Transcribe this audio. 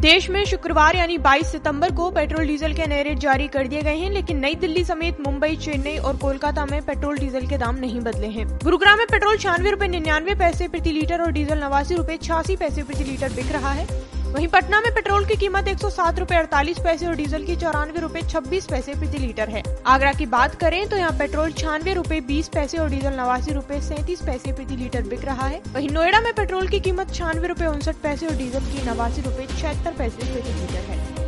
देश में शुक्रवार यानी 22 सितंबर को पेट्रोल डीजल के नए रेट जारी कर दिए गए हैं, लेकिन नई दिल्ली समेत मुंबई, चेन्नई और कोलकाता में पेट्रोल डीजल के दाम नहीं बदले हैं। गुरुग्राम में पेट्रोल छियानवे रूपए निन्यानवे पैसे प्रति लीटर और डीजल नवासी रूपए छियासी पैसे प्रति लीटर बिक रहा है। वहीं पटना में पेट्रोल की कीमत एक सौ सात रूपए अड़तालीस पैसे और डीजल की चौरानवे रूपए छब्बीस पैसे प्रति लीटर है। आगरा की बात करें तो यहाँ पेट्रोल छियानवे रूपए बीस पैसे और डीजल नवासी रूपए सैंतीस पैसे प्रति लीटर बिक रहा है। वहीं नोएडा में पेट्रोल की कीमत छियानवे रूपए उनसठ पैसे और डीजल की नवासी रूपए छिहत्तर पैसे प्रति लीटर है।